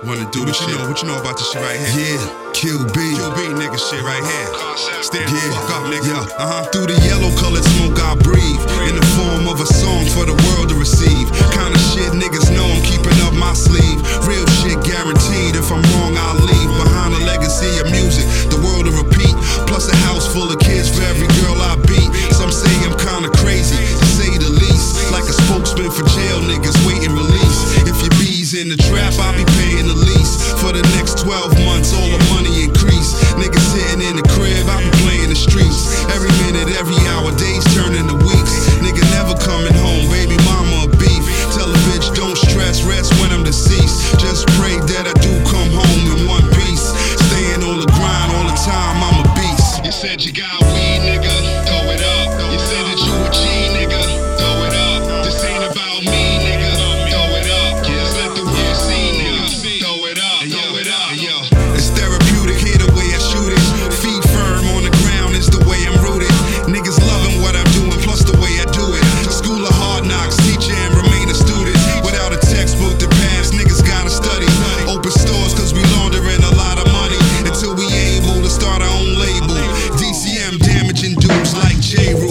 Running through what you shit. Know, what you know about this shit right here? Yeah, Kill B. Kill B nigga shit right here. Stand yeah. the fuck up, nigga. Yeah. Uh-huh. Through the yellow colored smoke I breathe. In the form of a song for the world to receive. Kinda shit niggas know I'm keeping up my sleeve. Real shit guaranteed. If I'm wrong, I'll leave. Behind a legacy of music, the world to repeat. Plus a house full of kids for every girl I beat. Some say I'm kinda crazy, to say the least. Like a spokesman for jail niggas waiting release. If your bees in the trap said you got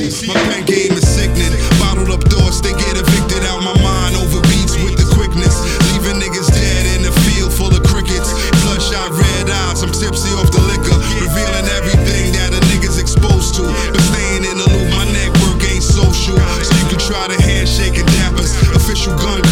My pen game is sickening. Bottled up thoughts, they get evicted out my mind over beats with the quickness. Leaving niggas dead in the field full of crickets. Bloodshot red eyes, I'm tipsy off the liquor. Revealing everything that a nigga's exposed to. But staying in the loop, my network ain't social. So you can try to handshake and dap us. Official gun